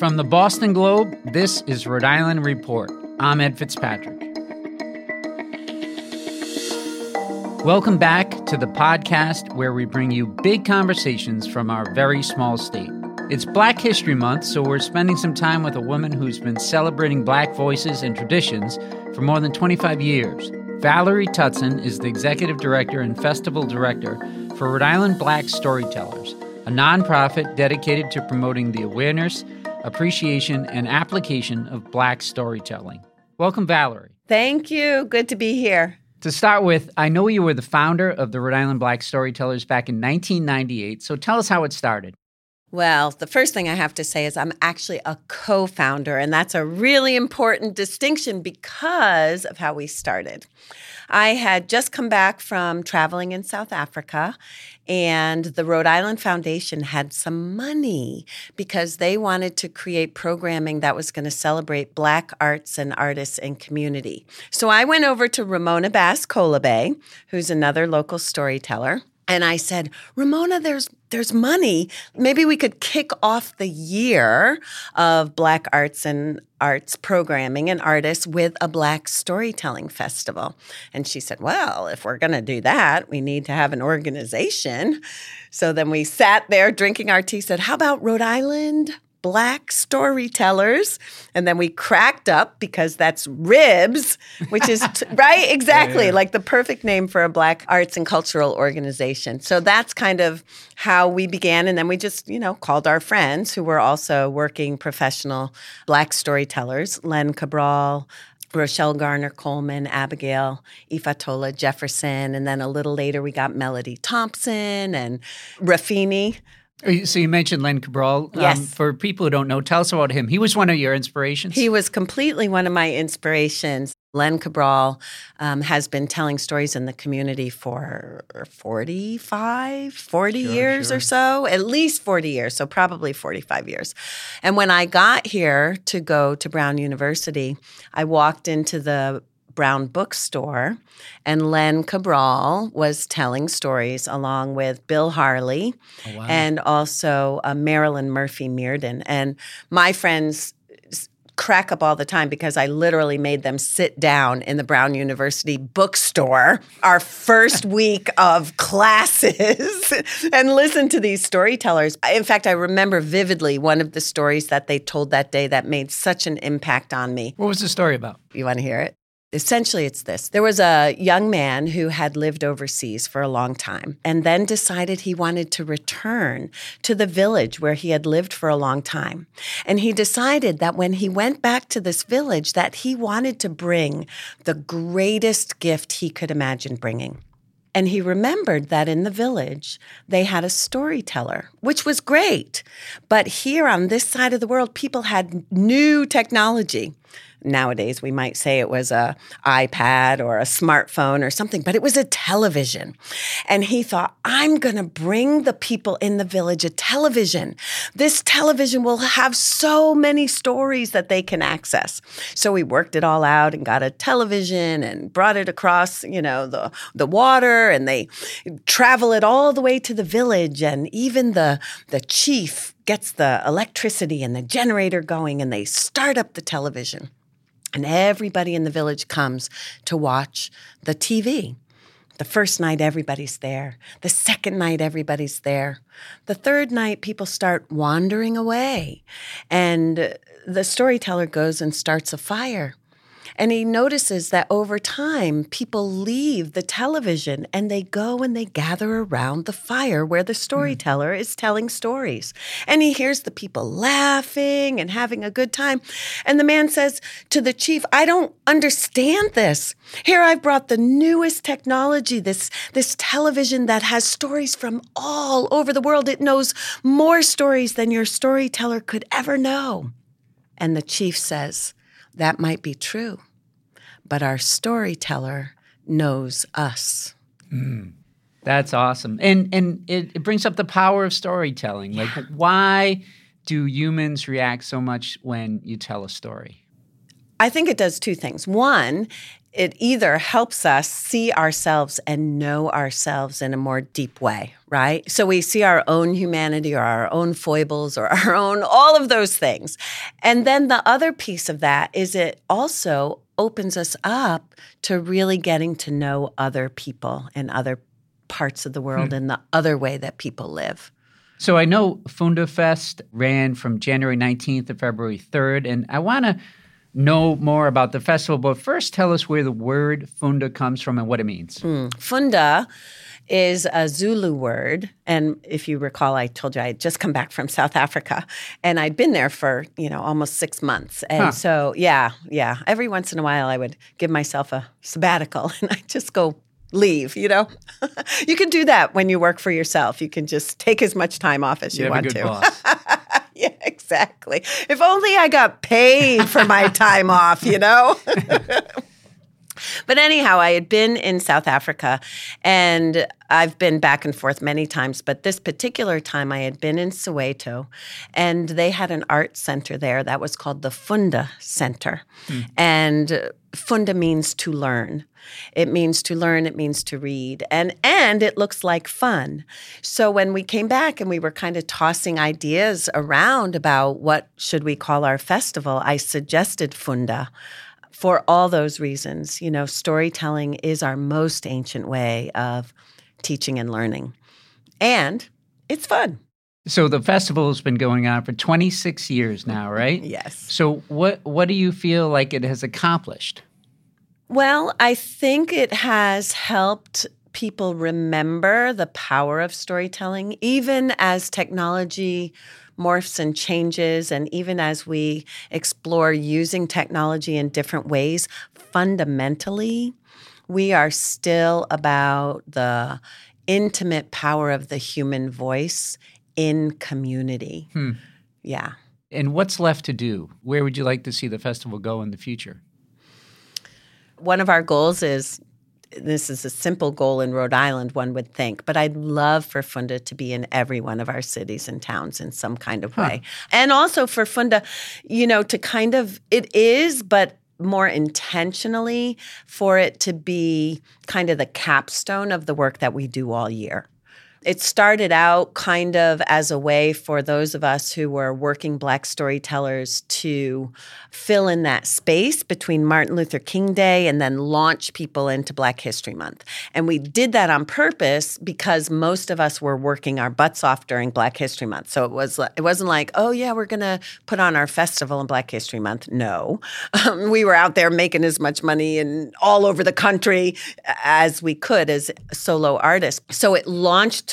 From the Boston Globe, this is Rhode Island Report. I'm Ed Fitzpatrick. Welcome back to the podcast where we bring you big conversations from our very small state. It's Black History Month, so we're spending some time with a woman who's been celebrating Black voices and traditions for more than 25 years. Valerie Tutson is the Executive Director and Festival Director for Rhode Island Black Storytellers, a nonprofit dedicated to promoting the awareness appreciation, and application of Black storytelling. Welcome, Valerie. Thank you. Good to be here. To start with, I know you were the founder of the Rhode Island Black Storytellers back in 1998, so tell us how it started. Well, the first thing I have to say is I'm actually a co founder, and that's a really important distinction because of how we started. I had just come back from traveling in South Africa, and the Rhode Island Foundation had some money because they wanted to create programming that was going to celebrate Black arts and artists and community. So I went over to Ramona Bass Kolobey, who's another local storyteller. And I said, Ramona, there's there's money. Maybe we could kick off the year of Black arts and arts programming and artists with a Black storytelling festival. And she said, Well, if we're going to do that, we need to have an organization. So then we sat there drinking our tea, said, How about Rhode Island? Black storytellers. And then we cracked up because that's ribs, which is, t- right? Exactly. Yeah, yeah. Like the perfect name for a black arts and cultural organization. So that's kind of how we began. And then we just, you know, called our friends who were also working professional black storytellers, Len Cabral, Rochelle Garner Coleman, Abigail Ifatola Jefferson, and then a little later we got Melody Thompson and Rafini, so you mentioned Len Cabral. Um, yes. for people who don't know, tell us about him. He was one of your inspirations. He was completely one of my inspirations. Len Cabral um, has been telling stories in the community for 45, 40 sure, years sure. or so, at least 40 years, so probably 45 years. And when I got here to go to Brown University, I walked into the Brown bookstore, and Len Cabral was telling stories along with Bill Harley oh, wow. and also uh, Marilyn Murphy Mearden. And my friends crack up all the time because I literally made them sit down in the Brown University bookstore our first week of classes and listen to these storytellers. In fact, I remember vividly one of the stories that they told that day that made such an impact on me. What was the story about? You want to hear it? Essentially, it's this. There was a young man who had lived overseas for a long time and then decided he wanted to return to the village where he had lived for a long time. And he decided that when he went back to this village that he wanted to bring the greatest gift he could imagine bringing. And he remembered that in the village, they had a storyteller, which was great. But here on this side of the world, people had new technology nowadays we might say it was a iPad or a smartphone or something, but it was a television. And he thought, I'm going to bring the people in the village a television. This television will have so many stories that they can access. So we worked it all out and got a television and brought it across, you know, the the water and they travel it all the way to the village and even the the chief gets the electricity and the generator going and they start up the television. And everybody in the village comes to watch the TV. The first night, everybody's there. The second night, everybody's there. The third night, people start wandering away. And the storyteller goes and starts a fire. And he notices that over time, people leave the television and they go and they gather around the fire where the storyteller mm. is telling stories. And he hears the people laughing and having a good time. And the man says to the chief, I don't understand this. Here I've brought the newest technology, this, this television that has stories from all over the world. It knows more stories than your storyteller could ever know. And the chief says, That might be true, but our storyteller knows us. Mm. That's awesome. And and it, it, brings up the power of storytelling. Like why do humans react so much when you tell a story? I think it does two things. One, it either helps us see ourselves and know ourselves in a more deep way, right? So we see our own humanity or our own foibles or our own, all of those things. And then the other piece of that is it also opens us up to really getting to know other people and other parts of the world hmm. and the other way that people live. So I know Funda Fest ran from January 19th to February 3rd, and I want to know more about the festival, but first tell us where the word funda comes from and what it means. Mm. Funda is a Zulu word. And if you recall, I told you I had just come back from South Africa and I'd been there for, you know, almost six months. And huh. so, yeah, yeah. Every once in a while, I would give myself a sabbatical and I just go leave, you know? you can do that when you work for yourself. You can just take as much time off as you, you want to. yeah, exactly. If only I got paid for my time off, you know? But anyhow, I had been in South Africa and I've been back and forth many times, but this particular time I had been in Soweto and they had an art center there that was called the Funda Center. Mm. And Funda means to learn. It means to learn, it means to read. And and it looks like fun. So when we came back and we were kind of tossing ideas around about what should we call our festival, I suggested Funda for all those reasons. You know, storytelling is our most ancient way of teaching and learning. And it's fun. So the festival has been going on for 26 years now, mm-hmm. right? yes. So what what do you feel like it has accomplished? Well, I think it has helped people remember the power of storytelling, even as technology morphs and changes, and even as we explore using technology in different ways. Fundamentally, we are still about the intimate power of the human voice in community. Hmm. Yeah. And what's left to do? Where would you like to see the festival go in the future? one of our goals is this is a simple goal in Rhode Island, one would think, but I'd love for Funda to be in every one of our cities and towns in some kind of way. Huh. And also for Funda, you know, to kind of, it is, but more intentionally for it to be kind of the capstone of the work that we do all year. It started out kind of as a way for those of us who were working Black storytellers to fill in that space between Martin Luther King Day and then launch people into Black History Month. And we did that on purpose because most of us were working our butts off during Black History Month. So it was it wasn't like, oh yeah, we're going to put on our festival in Black History Month. No, um, we were out there making as much money and all over the country as we could as solo artists. So it launched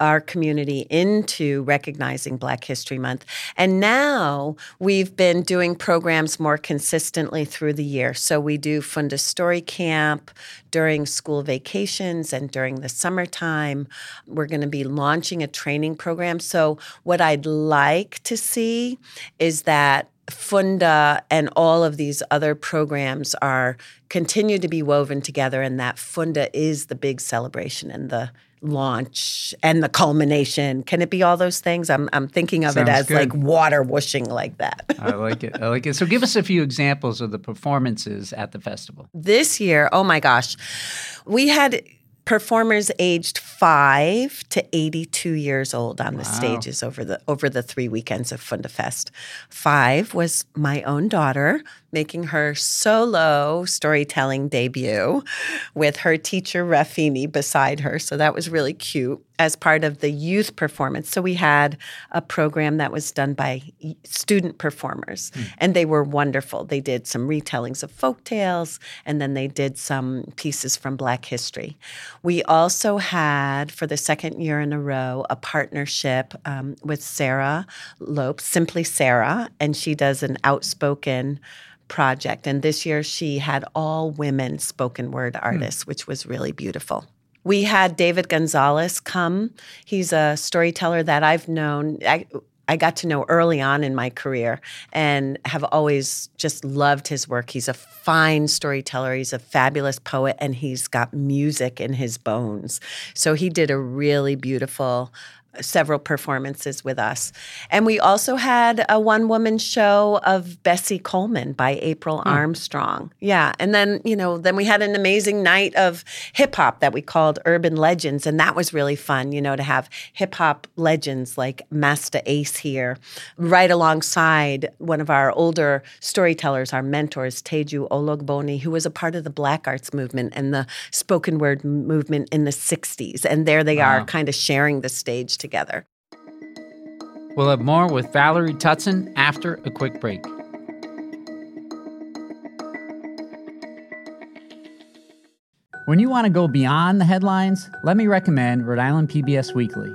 our community into recognizing Black History Month. And now we've been doing programs more consistently through the year. So we do Funda Story Camp during school vacations and during the summertime. We're going to be launching a training program. So, what I'd like to see is that Funda and all of these other programs are continue to be woven together and that Funda is the big celebration and the launch and the culmination. Can it be all those things? I'm I'm thinking of Sounds it as good. like water whooshing like that. I like it. I like it. So give us a few examples of the performances at the festival. This year, oh my gosh. We had performers aged five to 82 years old on the stages over the over the three weekends of Fundafest. Five was my own daughter making her solo storytelling debut with her teacher Rafini beside her. So that was really cute as part of the youth performance. So we had a program that was done by student performers, mm. and they were wonderful. They did some retellings of folk tales, and then they did some pieces from Black history. We also had, for the second year in a row, a partnership um, with Sarah Lopes, Simply Sarah, and she does an outspoken project. And this year she had all women spoken word hmm. artists, mm. which was really beautiful. We had David Gonzalez come. He's a storyteller that I've known. I, I got to know early on in my career and have always just loved his work. He's a fine storyteller, he's a fabulous poet, and he's got music in his bones. So he did a really beautiful several performances with us. And we also had a one woman show of Bessie Coleman by April mm. Armstrong. Yeah. And then, you know, then we had an amazing night of hip hop that we called Urban Legends. And that was really fun, you know, to have hip hop legends like Masta Ace here, right alongside one of our older storytellers, our mentors, Teju Ologboni, who was a part of the Black Arts movement and the spoken word movement in the 60s. And there they wow. are kind of sharing the stage together. We'll have more with Valerie Tutson after a quick break. When you want to go beyond the headlines, let me recommend Rhode Island PBS Weekly.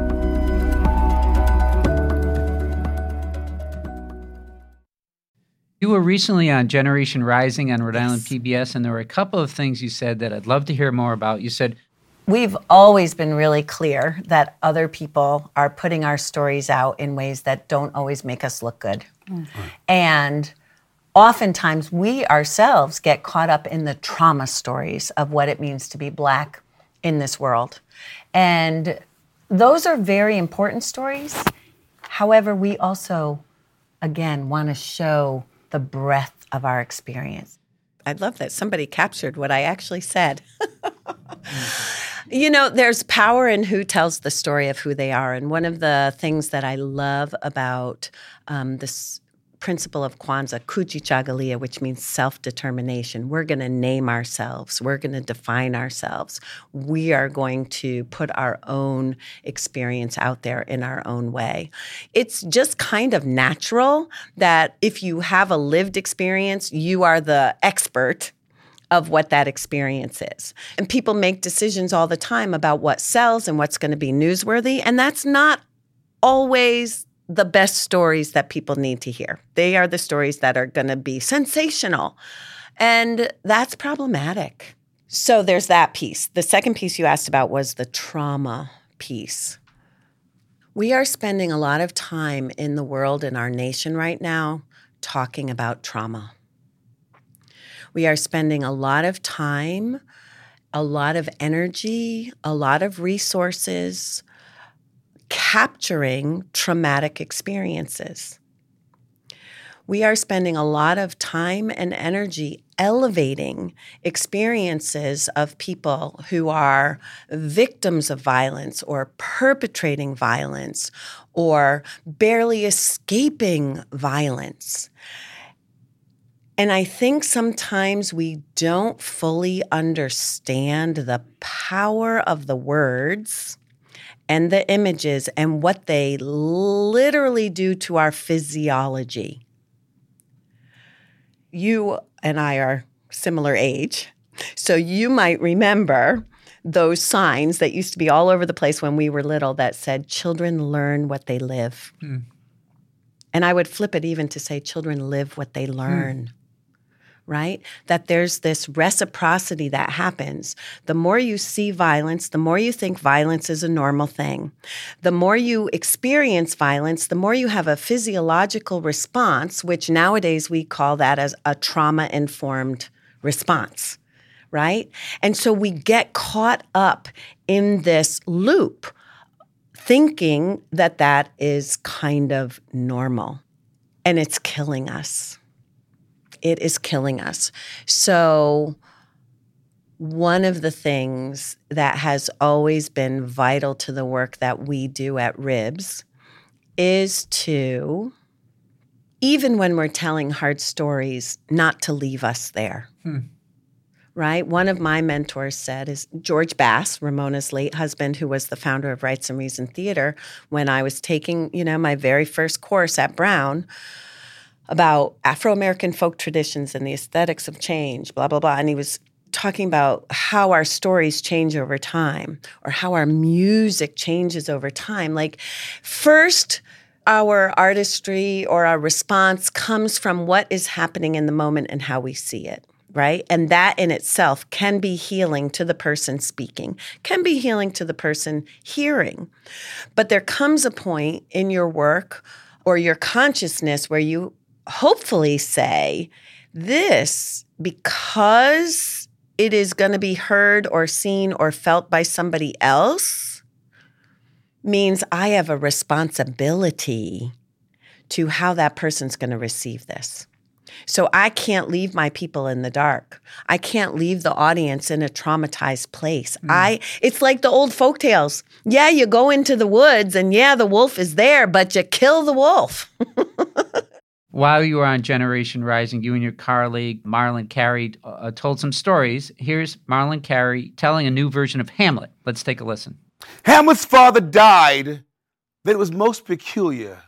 You were recently on Generation Rising on Rhode yes. Island PBS, and there were a couple of things you said that I'd love to hear more about. You said, We've always been really clear that other people are putting our stories out in ways that don't always make us look good. Mm-hmm. And oftentimes we ourselves get caught up in the trauma stories of what it means to be Black in this world. And those are very important stories. However, we also, again, want to show the breadth of our experience. I love that somebody captured what I actually said. you know, there's power in who tells the story of who they are. And one of the things that I love about um, this principle of Kwanzaa, Kujichagulia, which means self determination. We're going to name ourselves, we're going to define ourselves. We are going to put our own experience out there in our own way. It's just kind of natural that if you have a lived experience, you are the expert of what that experience is. And people make decisions all the time about what sells and what's going to be newsworthy. And that's not always the best stories that people need to hear. They are the stories that are going to be sensational. And that's problematic. So there's that piece. The second piece you asked about was the trauma piece. We are spending a lot of time in the world, in our nation right now, talking about trauma. We are spending a lot of time, a lot of energy, a lot of resources capturing traumatic experiences. We are spending a lot of time and energy elevating experiences of people who are victims of violence or perpetrating violence or barely escaping violence. And I think sometimes we don't fully understand the power of the words and the images and what they literally do to our physiology. You and I are similar age, so you might remember those signs that used to be all over the place when we were little that said, Children learn what they live. Mm. And I would flip it even to say, Children live what they learn. Mm. Right? That there's this reciprocity that happens. The more you see violence, the more you think violence is a normal thing. The more you experience violence, the more you have a physiological response, which nowadays we call that as a trauma informed response, right? And so we get caught up in this loop thinking that that is kind of normal and it's killing us it is killing us. So, one of the things that has always been vital to the work that we do at Ribs is to, even when we're telling hard stories, not to leave us there. Hmm. Right? One of my mentors said is George Bass, Ramona's late husband, who was the founder of Rites and Reason Theater, when I was taking, you know, my very first course at Brown about Afro American folk traditions and the aesthetics of change, blah, blah, blah. And he was talking about how our stories change over time or how our music changes over time. Like, first, our artistry or our response comes from what is happening in the moment and how we see it right? And that in itself can be healing to the person speaking, can be healing to the person hearing. But there comes a point in your work or your consciousness where you hopefully say this because it is going to be heard or seen or felt by somebody else means I have a responsibility to how that person's going to receive this. So I can't leave my people in the dark. I can't leave the audience in a traumatized place. Mm. I it's like the old folk tales. Yeah, you go into the woods and yeah, the wolf is there, but you kill the wolf. While you were on Generation Rising, you and your colleague Marlon Carey uh, told some stories. Here's Marlon Carey telling a new version of Hamlet. Let's take a listen. Hamlet's father died. Then it was most peculiar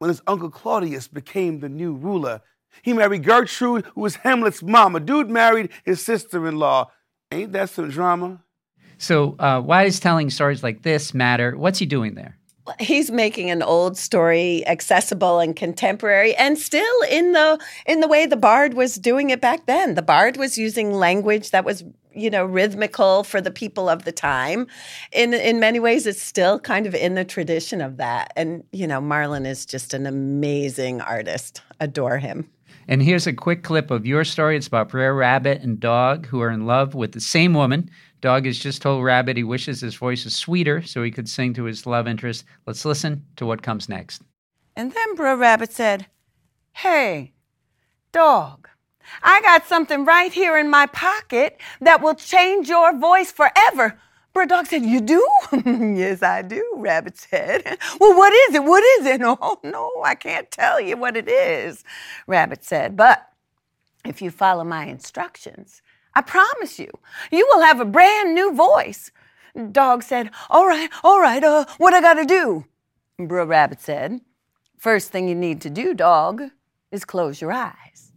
when his uncle Claudius became the new ruler. He married Gertrude, who was Hamlet's mama. Dude married his sister in law. Ain't that some drama? So, uh, why does telling stories like this matter? What's he doing there? He's making an old story accessible and contemporary and still in the in the way the bard was doing it back then. The bard was using language that was you know rhythmical for the people of the time. In in many ways it's still kind of in the tradition of that. And you know marlon is just an amazing artist. Adore him. And here's a quick clip of your story. It's about Brer Rabbit and Dog who are in love with the same woman Dog has just told Rabbit he wishes his voice was sweeter so he could sing to his love interest. Let's listen to what comes next. And then Brer Rabbit said, Hey, Dog, I got something right here in my pocket that will change your voice forever. Brer Dog said, You do? yes, I do, Rabbit said. well, what is it? What is it? Oh, no, I can't tell you what it is, Rabbit said. But if you follow my instructions, I promise you, you will have a brand new voice. Dog said, All right, all right, uh, what I gotta do? Brer Rabbit said, First thing you need to do, dog, is close your eyes.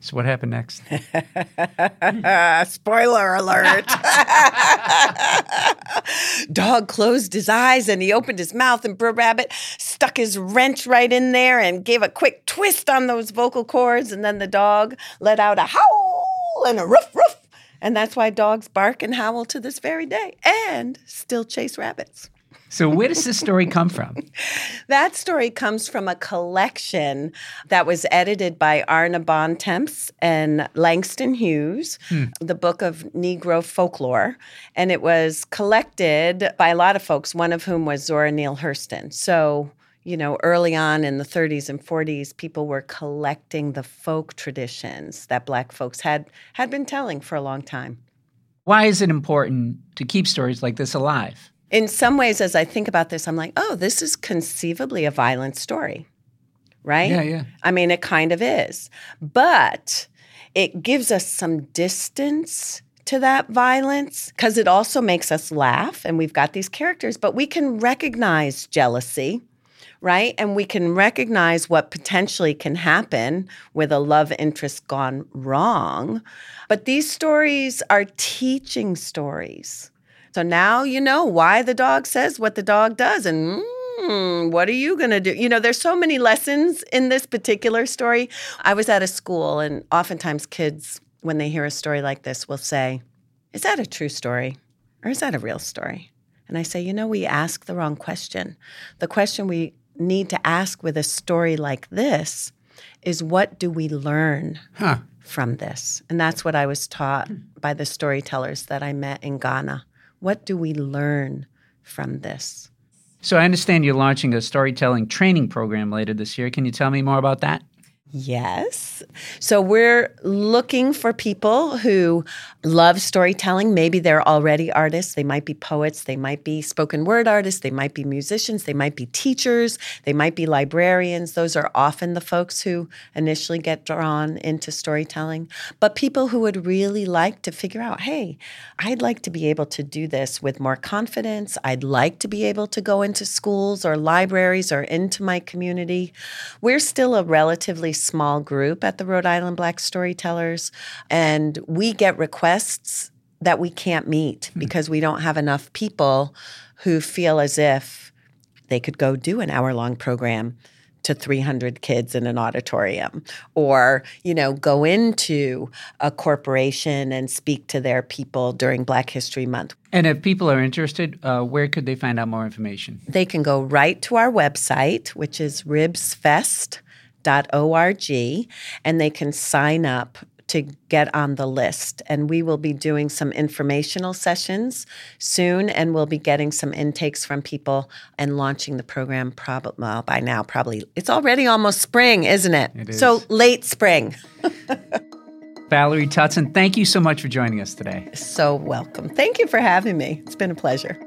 So what happened next? Spoiler alert. dog closed his eyes and he opened his mouth, and Brer Rabbit stuck his wrench right in there and gave a quick twist on those vocal cords, and then the dog let out a howl and a roof roof. And that's why dogs bark and howl to this very day and still chase rabbits. So, where does this story come from? that story comes from a collection that was edited by Arna Bontemps and Langston Hughes, hmm. the book of Negro folklore. And it was collected by a lot of folks, one of whom was Zora Neale Hurston. So, you know, early on in the 30s and 40s, people were collecting the folk traditions that Black folks had had been telling for a long time. Why is it important to keep stories like this alive? In some ways, as I think about this, I'm like, oh, this is conceivably a violent story, right? Yeah, yeah. I mean, it kind of is. But it gives us some distance to that violence because it also makes us laugh and we've got these characters, but we can recognize jealousy right? And we can recognize what potentially can happen with a love interest gone wrong. But these stories are teaching stories. So now you know why the dog says what the dog does. And mm, what are you going to do? You know, there's so many lessons in this particular story. I was at a school, and oftentimes kids, when they hear a story like this, will say, Is that a true story? Or is that a real story? And I say, You know, we ask the wrong question. The question we need to ask with a story like this is, What do we learn? Huh. From this. And that's what I was taught by the storytellers that I met in Ghana. What do we learn from this? So I understand you're launching a storytelling training program later this year. Can you tell me more about that? Yes. So we're looking for people who love storytelling. Maybe they're already artists. They might be poets. They might be spoken word artists. They might be musicians. They might be teachers. They might be librarians. Those are often the folks who initially get drawn into storytelling. But people who would really like to figure out hey, I'd like to be able to do this with more confidence. I'd like to be able to go into schools or libraries or into my community. We're still a relatively small group at the Rhode Island Black Storytellers, and we get requests that we can't meet Hmm. because we don't have enough people who feel as if they could go do an hour long program to 300 kids in an auditorium or you know go into a corporation and speak to their people during black history month And if people are interested, uh, where could they find out more information? they can go right to our website, which is ribsfest.org, and they can sign up to get on the list. And we will be doing some informational sessions soon, and we'll be getting some intakes from people and launching the program probably well, by now, probably. It's already almost spring, isn't it? It is. So late spring. Valerie Tutson, thank you so much for joining us today. So welcome. Thank you for having me. It's been a pleasure.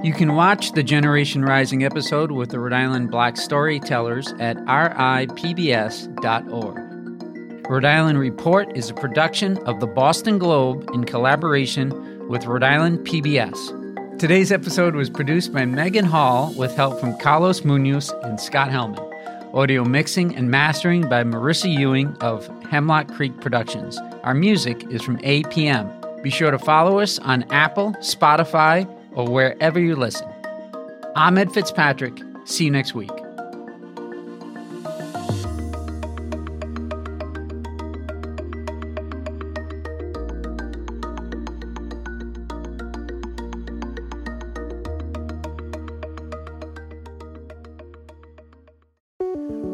You can watch the Generation Rising episode with the Rhode Island Black Storytellers at ripbs.org. Rhode Island Report is a production of the Boston Globe in collaboration with Rhode Island PBS. Today's episode was produced by Megan Hall with help from Carlos Munoz and Scott Hellman. Audio mixing and mastering by Marissa Ewing of Hemlock Creek Productions. Our music is from APM. Be sure to follow us on Apple, Spotify, or wherever you listen. I'm Ed Fitzpatrick. See you next week.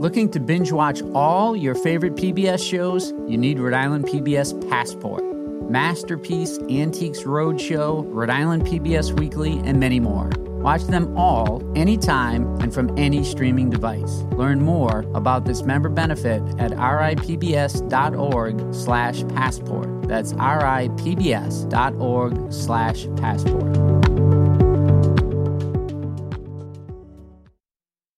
Looking to binge watch all your favorite PBS shows? You need Rhode Island PBS Passport. Masterpiece, Antiques Roadshow, Rhode Island PBS Weekly, and many more. Watch them all anytime and from any streaming device. Learn more about this member benefit at ripbs.org slash passport. That's ripbs.org slash passport.